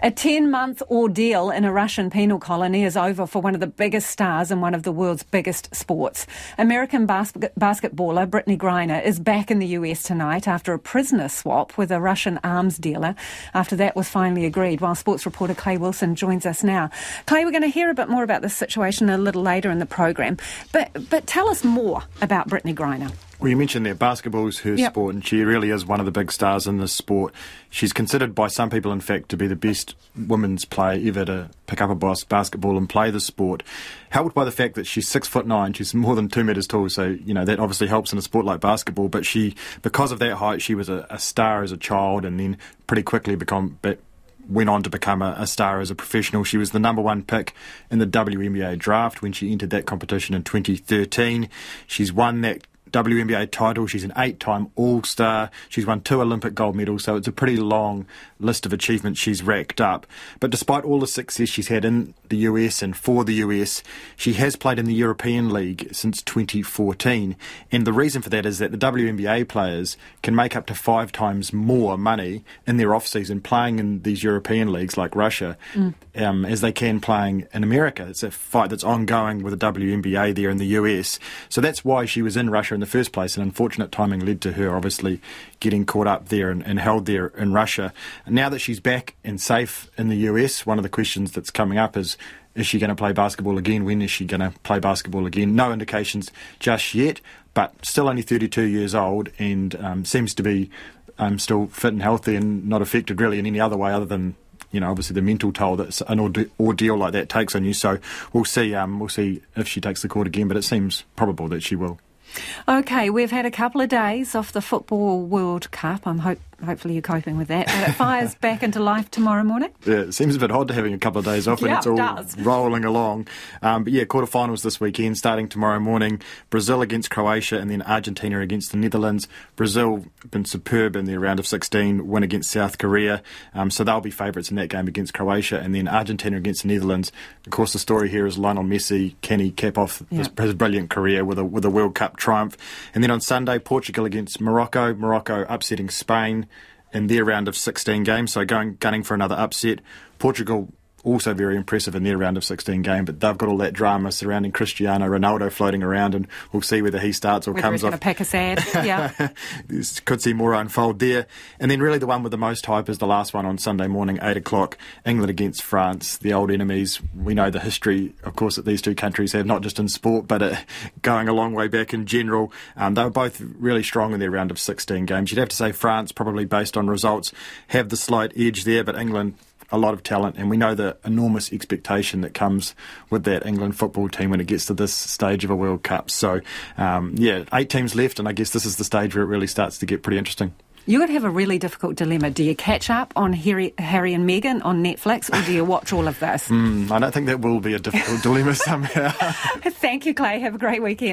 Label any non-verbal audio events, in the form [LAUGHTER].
A 10 month ordeal in a Russian penal colony is over for one of the biggest stars in one of the world's biggest sports. American bas- basketballer Brittney Griner is back in the US tonight after a prisoner swap with a Russian arms dealer. After that was finally agreed, while sports reporter Clay Wilson joins us now. Clay, we're going to hear a bit more about this situation a little later in the program, but, but tell us more about Brittney Griner. Well, you mentioned that basketball's her yep. sport, and she really is one of the big stars in this sport. She's considered by some people, in fact, to be the best women's player ever to pick up a basketball and play the sport. Helped by the fact that she's six foot nine, she's more than two metres tall, so you know that obviously helps in a sport like basketball. But she, because of that height, she was a, a star as a child, and then pretty quickly become But, went on to become a, a, star as a professional. She was the number one pick in the WNBA draft when she entered that competition in 2013. She's won that WNBA title. She's an eight time All Star. She's won two Olympic gold medals, so it's a pretty long list of achievements she's racked up. But despite all the success she's had in the US and for the US, she has played in the European League since 2014. And the reason for that is that the WNBA players can make up to five times more money in their off season playing in these European leagues like Russia mm. um, as they can playing in America. It's a fight that's ongoing with the WNBA there in the US. So that's why she was in Russia in the first place. And unfortunate timing led to her obviously getting caught up there and, and held there in Russia. And now that she's back and safe in the US, one of the questions that's coming up is is she going to play basketball again? When is she going to play basketball again? No indications just yet, but still only 32 years old and um, seems to be um, still fit and healthy and not affected really in any other way other than you know, obviously the mental toll that an ordeal like that takes on you. So we'll see. Um, we'll see if she takes the court again, but it seems probable that she will. Okay, we've had a couple of days off the Football World Cup. I'm hope hopefully you're coping with that. But it fires [LAUGHS] back into life tomorrow morning. Yeah, it seems a bit odd to having a couple of days off and it's all it [LAUGHS] rolling along. Um, but yeah, quarterfinals this weekend, starting tomorrow morning. Brazil against Croatia and then Argentina against the Netherlands. Brazil been superb in their round of 16 win against South Korea, um, so they'll be favourites in that game against Croatia, and then Argentina against the Netherlands. Of course, the story here is Lionel Messi. Can he cap off his, his brilliant career with a with a World Cup triumph? And then on Sunday, Portugal against Morocco. Morocco upsetting Spain in their round of 16 games, so going gunning for another upset. Portugal also very impressive in their round of 16 game, but they've got all that drama surrounding Cristiano Ronaldo floating around, and we'll see whether he starts or whether comes he's off. Pick a sad, yeah. [LAUGHS] Could see more unfold there, and then really the one with the most hype is the last one on Sunday morning, eight o'clock, England against France, the old enemies. We know the history, of course, that these two countries have, not just in sport, but uh, going a long way back in general. Um, they were both really strong in their round of 16 games. You'd have to say France, probably based on results, have the slight edge there, but England a lot of talent, and we know the enormous expectation that comes with that England football team when it gets to this stage of a World Cup. So, um, yeah, eight teams left, and I guess this is the stage where it really starts to get pretty interesting. You're going to have a really difficult dilemma. Do you catch up on Harry, Harry and Meghan on Netflix, or do you watch all of this? [LAUGHS] Mm, I don't think that will be a difficult [LAUGHS] dilemma somehow. [LAUGHS] Thank you, Clay. Have a great weekend.